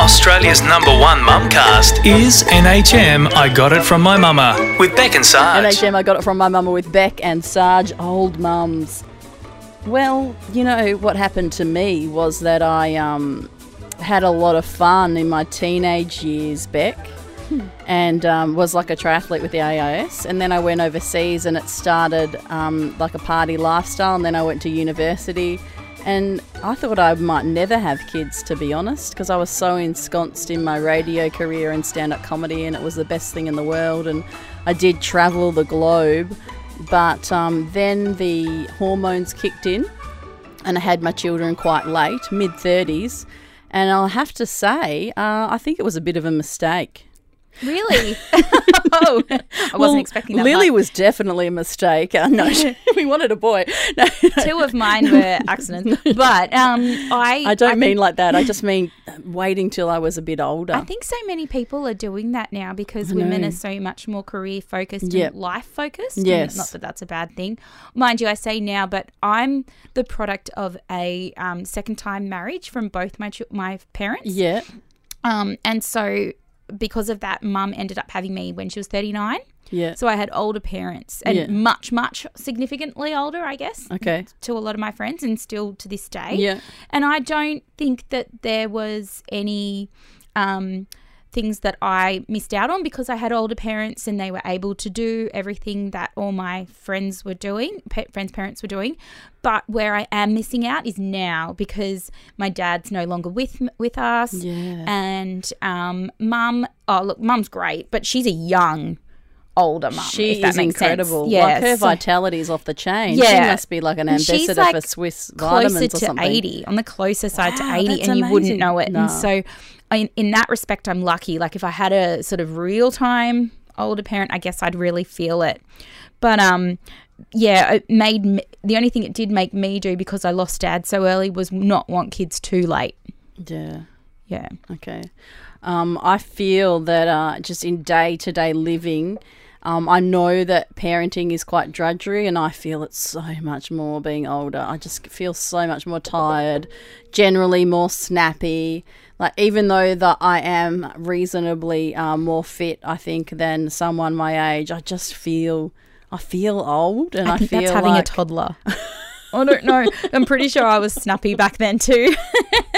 Australia's number one mumcast is NHM I Got It From My Mama with Beck and Sarge. NHM, I got it from my mama with Beck and Sarge, old mums. Well, you know, what happened to me was that I um, had a lot of fun in my teenage years, Beck, and um, was like a triathlete with the AIS. And then I went overseas and it started um, like a party lifestyle. And then I went to university. And I thought I might never have kids, to be honest, because I was so ensconced in my radio career and stand up comedy, and it was the best thing in the world. And I did travel the globe. But um, then the hormones kicked in, and I had my children quite late, mid 30s. And I'll have to say, uh, I think it was a bit of a mistake. Really? oh, I wasn't Well, expecting that. Lily much. was definitely a mistake. Uh, no, we wanted a boy. No, no. Two of mine were accidents, but um, I I don't think- mean like that. I just mean waiting till I was a bit older. I think so many people are doing that now because women are so much more career focused Yep. and life focused. Yes. not that that's a bad thing, mind you. I say now, but I'm the product of a um, second time marriage from both my my parents. yeah, Um, and so because of that, mum ended up having me when she was 39. yeah. So I had older parents and Yeah. much, much significantly older, I guess, Okay. to a lot of my friends and still to this day. Yeah. And I don't think that there was any um, things that I missed out on because I had older parents and they were able to do everything that all my friends were doing, friends' parents were doing. But where I am missing out is now because my dad's no longer with with us. Yeah. And um, mum, oh look, mum's great, but she's a young, older mum. She is sense. incredible. Yeah, like her vitality is off the chain. Yeah. She must be like an ambassador for like Swisse closer vitamins or something. to 80 on the closer side Wow, to 80 that's and you wouldn't know it No. and so in, in that respect i'm lucky like if i had a sort of real time older parent i guess i'd really feel it but um yeah it made me, the only thing it did make me do because i lost dad so early was not want kids too late Yeah. yeah Okay. Um, I feel that uh, just in day to day living, um, I know that parenting is quite drudgery, and I feel it's so much more being older. I just feel so much more tired, generally more snappy. Like even though that I am reasonably uh, more fit, I think than someone my age, I just feel I feel old, and I, i feel that's having like a toddler I don't know. I'm pretty sure I was snappy back then too.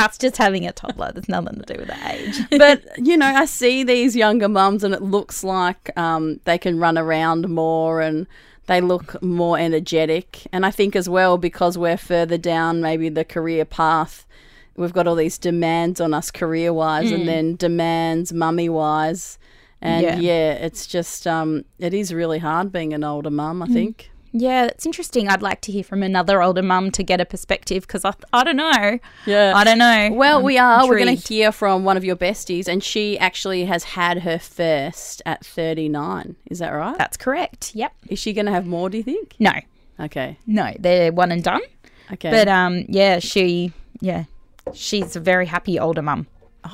That's just having a toddler. There's nothing to do with the age. but you know, I see these younger mums, and it looks like um, they can run around more and they look more energetic. And I think as well because we're further down maybe the career path, we've got all these demands on us career wise, and then demands mummy wise. And Yeah. yeah. it's just um, it is really hard being an older mum. I think. Yeah, that's interesting. I'd like to hear from another older mum to get a perspective because I, I don't know. Yeah. I don't know. Well, I'm we are. We're going to hear from one of your besties, and she actually has had her first at 39. Is that right? That's correct. Yep. Is she going to have more, do you think? No, Okay. no, they're one and done. Okay. But um, yeah, she, yeah, she's a very happy older mum.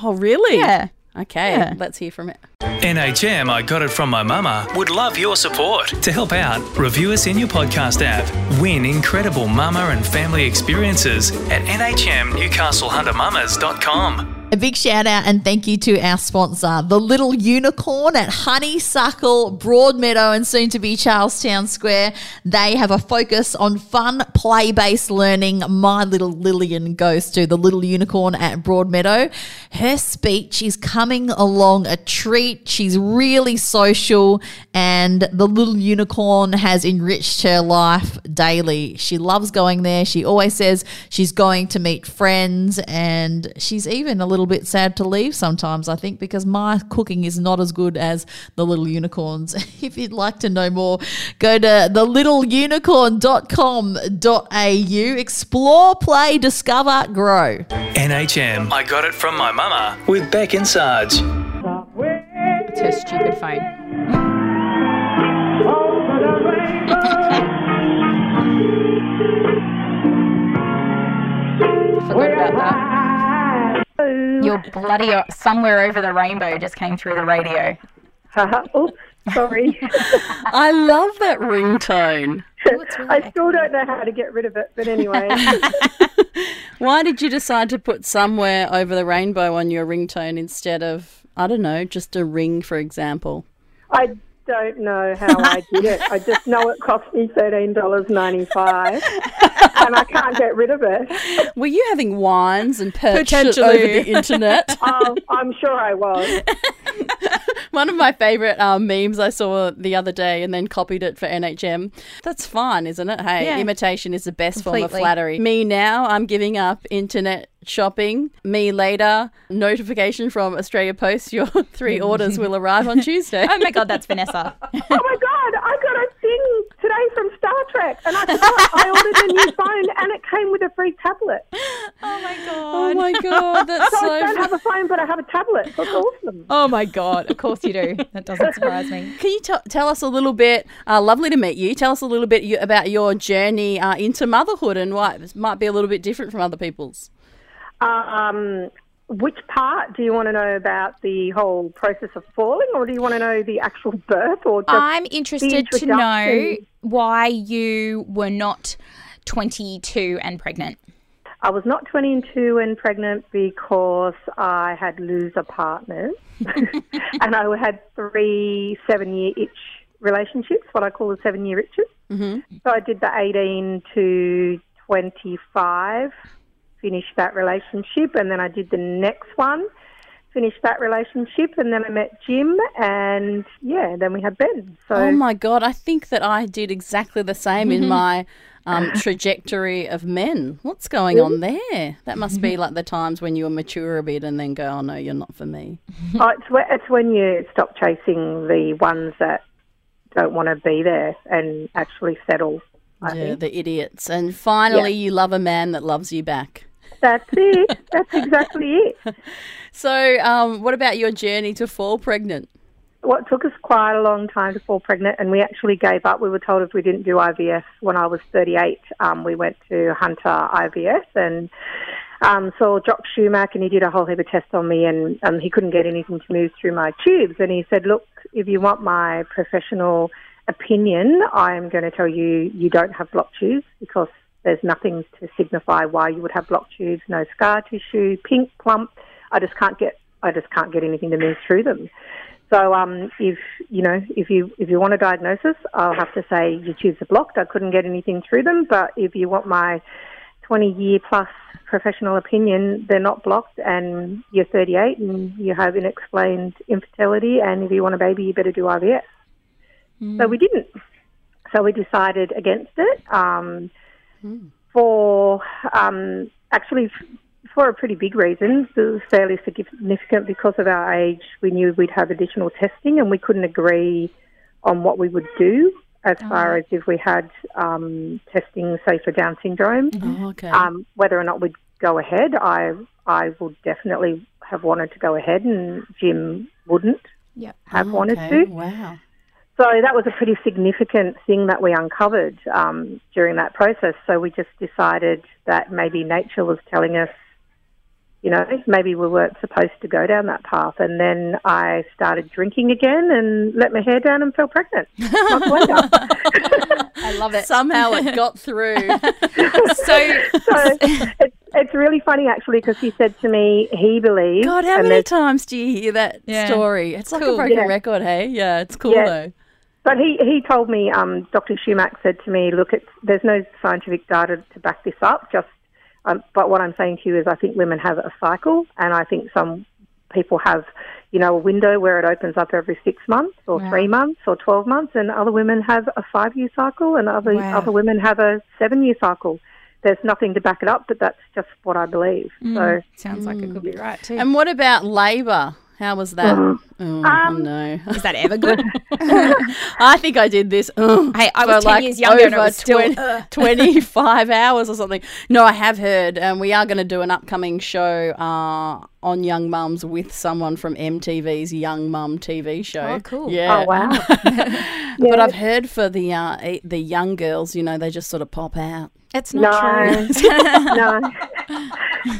oh, really? Yeah. Okay. Yeah. Let's hear from it. NHM I Got It From My Mama would love your support. To help out, review us in your podcast app. Win incredible mama and family experiences at nhmnewcastlehuntermamas.com. A big shout out and thank you to our sponsor, the Little Unicorn at Honeysuckle, Broadmeadow, and soon to be Charlestown Square. They have a focus on fun, play based learning. My little Lillian goes to the Little Unicorn at Broadmeadow. Her speech is coming along a treat. She's really social, and the Little Unicorn has enriched her life daily. She loves going there. She always says she's going to meet friends, and she's even a little bit sad to leave sometimes, I think, because my cooking is not as good as the Little Unicorns. if you'd like to know more, go to thelittleunicorn.com.au. Explore, play, discover, grow. NHM I Got It From My Mama with Beck and Sarge. It's her stupid phone. Forgot about that. Your bloody uh, somewhere over the rainbow just came through the radio. Haha. Oops, sorry. I love that ringtone. it's really I still don't know how to get rid of it, but anyway. Why did you decide to put somewhere over the rainbow on your ringtone instead of, I don't know, just a ring, for example? I don't know how I did it. I just know it cost me thirteen dollars ninety five, and I can't get rid of it. Were you having wines and perch it over the internet? Um, I'm sure I was. One of my favourite um, memes I saw the other day and then copied it for NHM. That's fine, isn't it? Hey, Yeah. imitation is the best form of flattery. Me now, I'm giving up internet shopping. Me later, notification from Australia Post, your three orders will arrive on Tuesday. Oh my god, that's Vanessa. Oh my god, I got a thing today from Star Trek, and I forgot I ordered a new phone, and it came with a free tablet. oh my god. Oh my god, that's So, so I don't fun. have a phone, but I have a tablet. That's awesome. Oh my god. Of course you do. That doesn't surprise me. Can you t- tell us a little bit? Uh, lovely to meet you. Tell us a little bit you, about your journey uh, into motherhood and why it might be a little bit different from other people's. Um, which part do you want to know about the whole process of falling, or do you want to know the actual birth, or just I'm interested to know why you were not 22 and pregnant. I was not 22 and pregnant because I had loser partners, and I had three seven-year itch relationships, what I call the seven-year itches. Mm-hmm. So I did the 18 to 25, finished that relationship, and then I did the next one, finished that relationship, and then I met Jim, and yeah, then we had Ben. So Oh my god, I think that I did exactly the same in my um, trajectory of men. What's going on there? That must be like the times when you were mature a bit and then go, oh no, you're not for me. Oh, it's, it's when you stop chasing the ones that don't want to be there and actually settle. I Yeah, think. the idiots. And finally, you love a man that loves you back. That's it. That's exactly it. So, um, what about your journey to fall pregnant? Well, it took us quite a long time to fall pregnant, and we actually gave up. We were told if we didn't do IVF when I was 38, um, we went to Hunter IVF and um, saw Jock Schumack, and he did a whole heap of tests on me, and um, he couldn't get anything to move through my tubes. And he said, "Look, if you want my professional opinion, I'm going to tell you you don't have blocked tubes because there's nothing to signify why you would have blocked tubes. No scar tissue, pink, plump. I just can't get. I just can't get anything to move through them." So, um, if you know, if you if you want a diagnosis, I'll have to say your tubes are blocked. I couldn't get anything through them. But if you want my 20 year plus professional opinion, they're not blocked, and you're 38 and you have unexplained infertility, and if you want a baby, you better do IVF. So we didn't. So we decided against it um, for um, actually for a pretty big reason. It was fairly significant because of our age. We knew we'd have additional testing, and we couldn't agree on what we would do as far as if we had um, testing, say, for Down syndrome. Oh, okay. Um, whether or not we'd go ahead, I I would definitely have wanted to go ahead, and Jim wouldn't Yep. have wanted okay. to. Wow. So that was a pretty significant thing that we uncovered um, during that process. So we just decided that maybe nature was telling us, you know, maybe we weren't supposed to go down that path. And then I started drinking again and let my hair down and fell pregnant. I love it. Somehow it got through. So, so it's, it's really funny actually because he said to me he believes. God, how many times do you hear that Yeah. story? It's like a broken Yeah. record, hey? Yeah, it's cool Yeah. though. But he, he told me, um, Dr. Schumack said to me, look, it's, there's no scientific data to back this up. Just, um, but what I'm saying to you is, I think women have a cycle, and I think some people have, you know, a window where it opens up every six months, or Wow. three months, or twelve months, and other women have a five-year cycle, and other Wow. other women have a seven-year cycle. There's nothing to back it up, but that's just what I believe. So. sounds like it could be right too. And what about labour? How was that? Oh, Um, no. Is that ever good? I think I did this. uh, Hey, I was 10 like years younger and it over was still, uh. 25 hours or something. No, I have heard, and we are going to do an upcoming show uh, on Young Mums with someone from MTV's Young Mum TV show. Oh, cool. Yeah. Oh wow! But I've heard for the uh, e- the young girls, you know, they just sort of pop out. It's not No. true. no,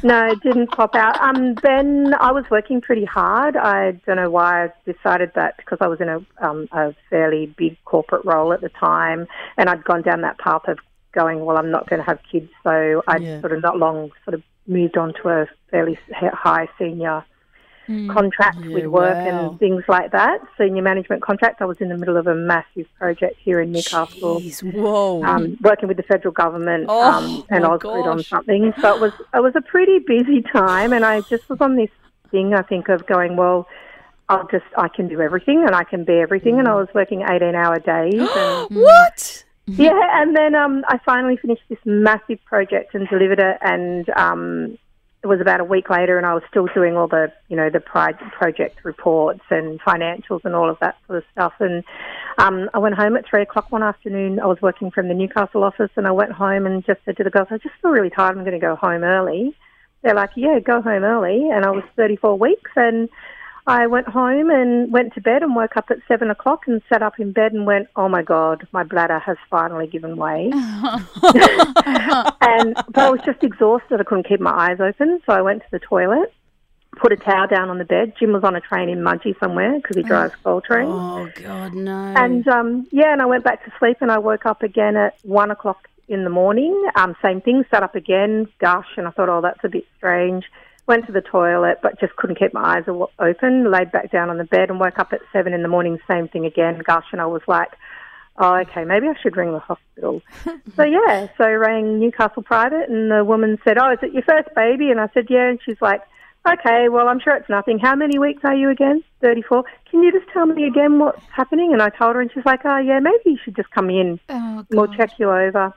no, it didn't pop out. Um, then I was working pretty hard. I don't know why I decided that because I was in a um, a fairly big corporate role at the time, and I'd gone down that path of going, well, I'm not going to have kids, so I Yeah. sort of not long sort of moved on to a fairly high senior contract Yeah, with work wow. and things like that. Senior management contract. I was in the middle of a massive project here in Newcastle Jeez, whoa. um, working with the federal government Oh, um, and my Ausgrid on something. So it was it was a pretty busy time, and I just was on this thing. I think of going well. I'll just I can do everything and I can be everything. And I was working eighteen hour days. And, what? yeah, and then um, I finally finished this massive project and delivered it. And um, it was about a week later, and I was still doing all the, you know, the pri- project reports and financials and all of that sort of stuff. And um, I went home at three o'clock one afternoon. I was working from the Newcastle office, and I went home and just said to the girls, "I just feel really tired. I'm going to go home early." They're like, "Yeah, go home early." And I was 34 weeks, and I went home and went to bed and woke up at seven o'clock and sat up in bed and went, "Oh my God, my bladder has finally given way." and but I was just exhausted. I couldn't keep my eyes open, so I went to the toilet, put a towel down on the bed. Jim was on a train in Mudgee somewhere because he drives coal trains. Oh God, no. And um, yeah, and I went back to sleep, and I woke up again at one o'clock in the morning. Um, same thing, sat up again, gush, and I thought, oh, that's a bit strange. Went to the toilet, but just couldn't keep my eyes open. Laid back down on the bed and woke up at seven in the morning. Same thing again, Gosh, and I was like, oh, okay, maybe I should ring the hospital. so yeah, so I rang Newcastle Private, and the woman said, oh, is it your first baby? And I said, yeah, and she's like. Okay, well, I'm sure it's nothing. How many weeks are you again? 34. Can you just tell me again what's happening? And I told her, and she's like, oh, yeah, maybe you should just come in. Oh, We'll check you over.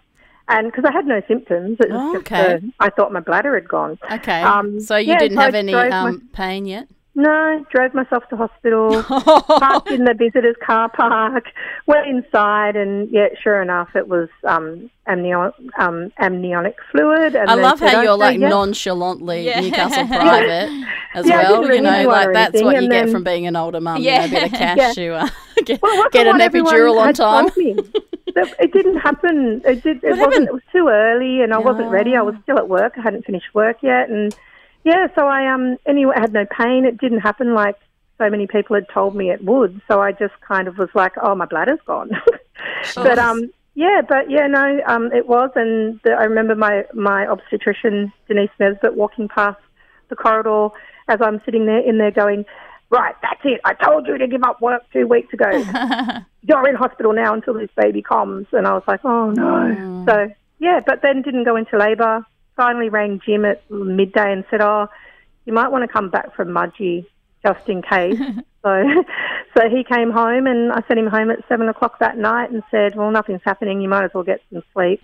And because I had no symptoms, it was Oh, just, okay. uh, I thought my bladder had gone. okay. um, so you yeah, didn't so have any drove my- um, pain yet? No, drove myself to hospital, parked in the visitors' car park, went inside, and yeah, sure enough, it was um, amnio- um, amniotic fluid. And I they love said, how you're like yeah." nonchalantly Yeah. Newcastle private as Yeah, well. didn't You know, like or that's anything, what you and get from being an older mum. Yeah. You know, a bit of cash Yeah. to uh, get, Well, it get an epidural on had time. told me. That- it didn't happen. It did. It wasn't. It was too early, and I wasn't ready. I was still at work. I hadn't finished work yet, and yeah. So I um anyway I had no pain. It didn't happen like so many people had told me it would. So I just kind of was like, oh, my bladder's gone. but um yeah, but yeah, no, um it was, and the, I remember my my obstetrician Denise Nesbitt walking past the corridor as I'm sitting there in there going. Right, that's it. I told you to give up work two weeks ago you're in hospital now until this baby comes. And I was like, oh no. So, yeah, but then didn't go into labour. Finally rang Jim at midday and said, oh, you might want to come back from Mudgee just in case. so, so he came home and I sent him home at seven o'clock that night and said, well, nothing's happening. You might as well get some sleep.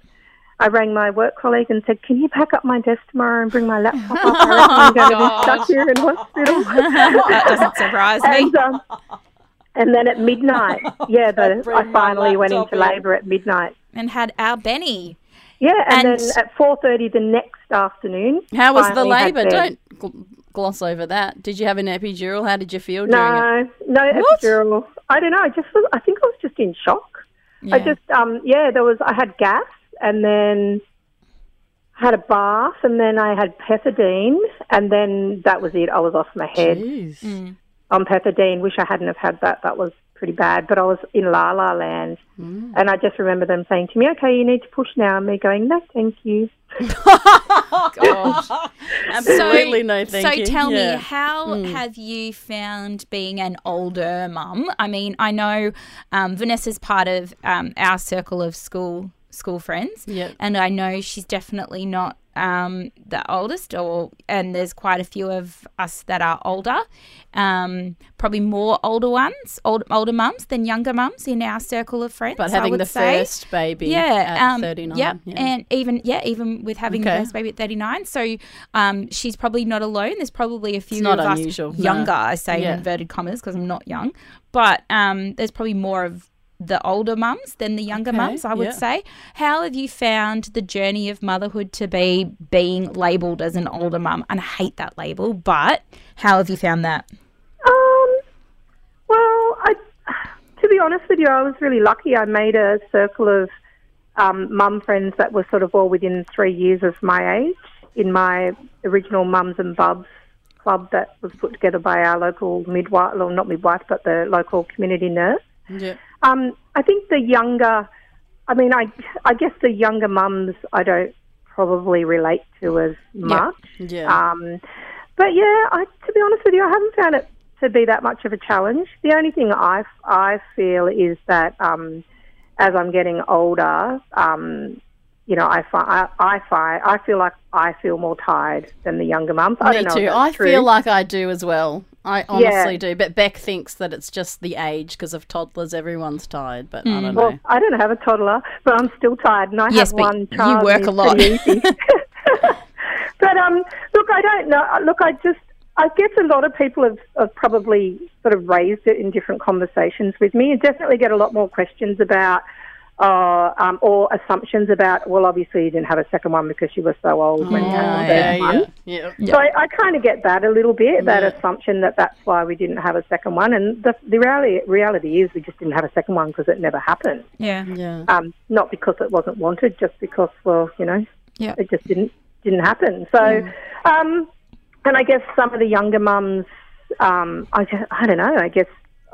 I rang my work colleague and said, "Can you pack up my desk tomorrow and bring my laptop up? I reckon I'm going to be stuck here in hospital." That doesn't surprise me. and, um, and then at midnight, yeah, the, I finally went into labour at midnight. And had our Benny. Yeah, and, And- then at four thirty the next afternoon. How was the labour? Don't gl- gloss over that. Did you have an epidural? How did you feel during it? No, no What? epidural. I don't know. I just was, I think I was just in shock. I just um yeah, there was I had gas and then I had a bath and then I had pethidine and then that was it. I was off my head Jeez. on pethidine. Wish I hadn't have had that. That was pretty bad. But I was in La La Land Mm. and I just remember them saying to me, "Okay, you need to push now." And me going, "No, thank you." Gosh. Absolutely no thank so you. tell Yeah. Me, how have you found being an older mum? I mean, I know um, Vanessa's part of um, our circle of school school friends, Yep. and I know she's definitely not um, the oldest, or and there's quite a few of us that are older, um, probably more older ones, old, older mums than younger mums in our circle of friends. But having the say. first baby yeah, at um, 39. Yep, yeah. and even yeah, even with having the first baby at thirty nine, so um, she's probably not alone. There's probably a few not of unusual, us no. younger. I say Yeah. in inverted commas because I'm not young, but um, there's probably more of the older mums than the younger Okay, mums. I would yeah. say. How have you found the journey of motherhood to be being labelled as an older mum? And I hate that label, but how have you found that? Um, well, I, to be honest with you, I was really lucky. I made a circle of um, mum friends that were sort of all within three years of my age in my original mums and bubs club that was put together by our local midwife, well, not midwife, but the local community nurse. Yeah. Um, I think the younger, I mean, I, I guess the younger mums I don't probably relate to as much. Yeah. Um, but yeah, I, to be honest with you, I haven't found it to be that much of a challenge. The only thing I, I feel is that um, as I'm getting older, um, you know, I find I, I find I feel like I feel more tired than the younger mums. I Me don't know too. I true. feel like I do as well. I honestly Yeah. do. But Beck thinks that it's just the age because of toddlers. Everyone's tired, but I don't know. Well, I don't have a toddler, but I'm still tired, and I Yes, have but one you work a lot. but um, look, I don't know. Look, I just, I guess a lot of people have, have probably sort of raised it in different conversations with me, and definitely get a lot more questions about. Uh, um, or assumptions about, well, obviously you didn't have a second one because you were so old when you had the Oh, yeah, first one. yeah, yeah. So I, I kind of get that a little bit, that Yeah. assumption that that's why we didn't have a second one. And the, the reality, reality is we just didn't have a second one because it never happened. Yeah. Yeah. Um, not because it wasn't wanted, just because, well, you know, Yeah. it just didn't didn't happen. So, um, and I guess some of the younger mums, um, I just, I don't know. I guess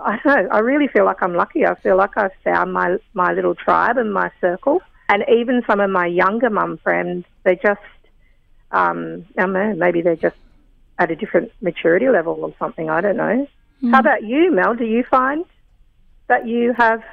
I don't know. I really feel like I'm lucky. I feel like I've found my my little tribe and my circle. And even some of my younger mum friends, they just, um, I don't know, maybe they're just at a different maturity level or something. I don't know. How about you, Mel? Do you find that you have,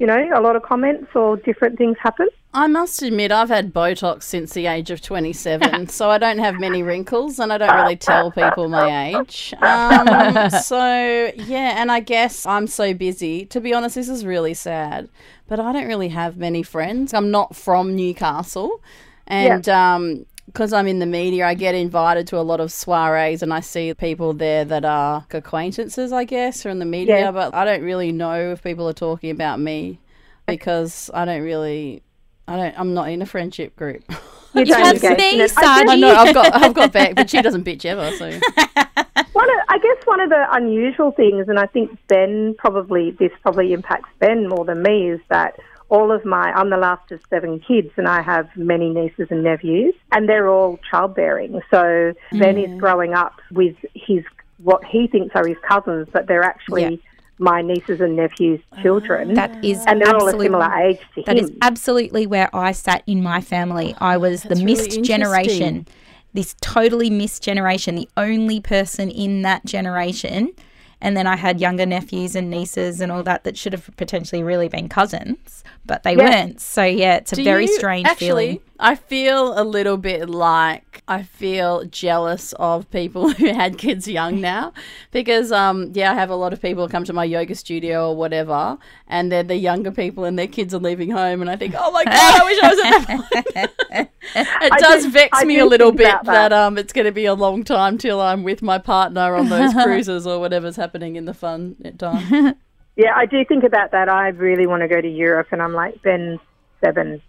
you know, a lot of comments or different things happen? I must admit, I've had Botox since the age of 27, so I don't have many wrinkles and I don't really tell people my age. Um, so, yeah, and I guess I'm so busy. To be honest, this is really sad, but I don't really have many friends. I'm not from Newcastle. And um, because I'm in the media, I get invited to a lot of soirees and I see people there that are acquaintances, I guess, or in the media, Yeah. but I don't really know if people are talking about me because I don't really. I don't. I'm not in a friendship group. You You have engage me, it. I I know I've got I've got Beck, but she doesn't bitch ever. So One of, I guess one of the unusual things, and I think Ben probably this probably impacts Ben more than me, is that all of my I'm the last of seven kids, and I have many nieces and nephews, and they're all childbearing. So Ben is growing up with his what he thinks are his cousins, but they're actually Yeah. my nieces and nephews' children, ah. That is and they're all a absolutely similar age to That him. is absolutely where I sat in my family. I was the really missed generation. This totally missed generation, the only person in that generation. And then I had younger nephews and nieces and all that that should have potentially really been cousins, but they Yeah. weren't. So yeah, it's a Do very strange actually, feeling. I feel a little bit like I feel jealous of people who had kids young now because um yeah, I have a lot of people come to my yoga studio or whatever and they're the younger people and their kids are leaving home and I think, "Oh my god, I wish I was at that point." it I does do- vex I me a little bit that. that. um it's going to be a long time till I'm with my partner on those cruises or whatever's happening in the fun time. Yeah, I do think about that. I really want to go to Europe, and I'm like, Ben's seven.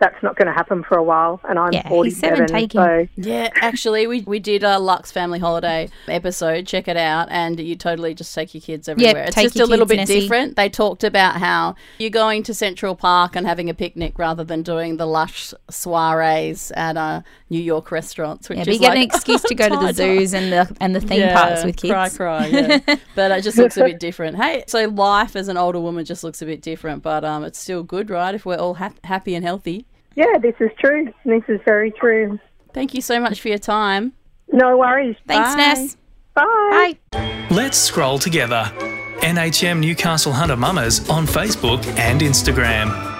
That's not going to happen for a while, and I'm Yeah, he's 47. seven, take him. so Yeah, actually, we, we did a Lux Family Holiday episode. Check it out, and you totally just take your kids everywhere. it's take just your a little bit Nessie. different. They talked about how you're going to Central Park and having a picnic rather than doing the lush soirees at uh, New York restaurants. Which Yeah, is but you get an excuse to go to the zoos and the and the theme Yeah, parks with kids. Cry, cry, yeah. but it just looks a bit different. Hey, so life as an older woman just looks a bit different, but um, it's still good, right? If we're all hap- happy and healthy. yeah, this is true. This is very true. Thank you so much for your time. No worries. Thanks, Bye. Ness. Bye. Bye. Let's scroll together. NHM Newcastle Hunter Mamas on Facebook and Instagram.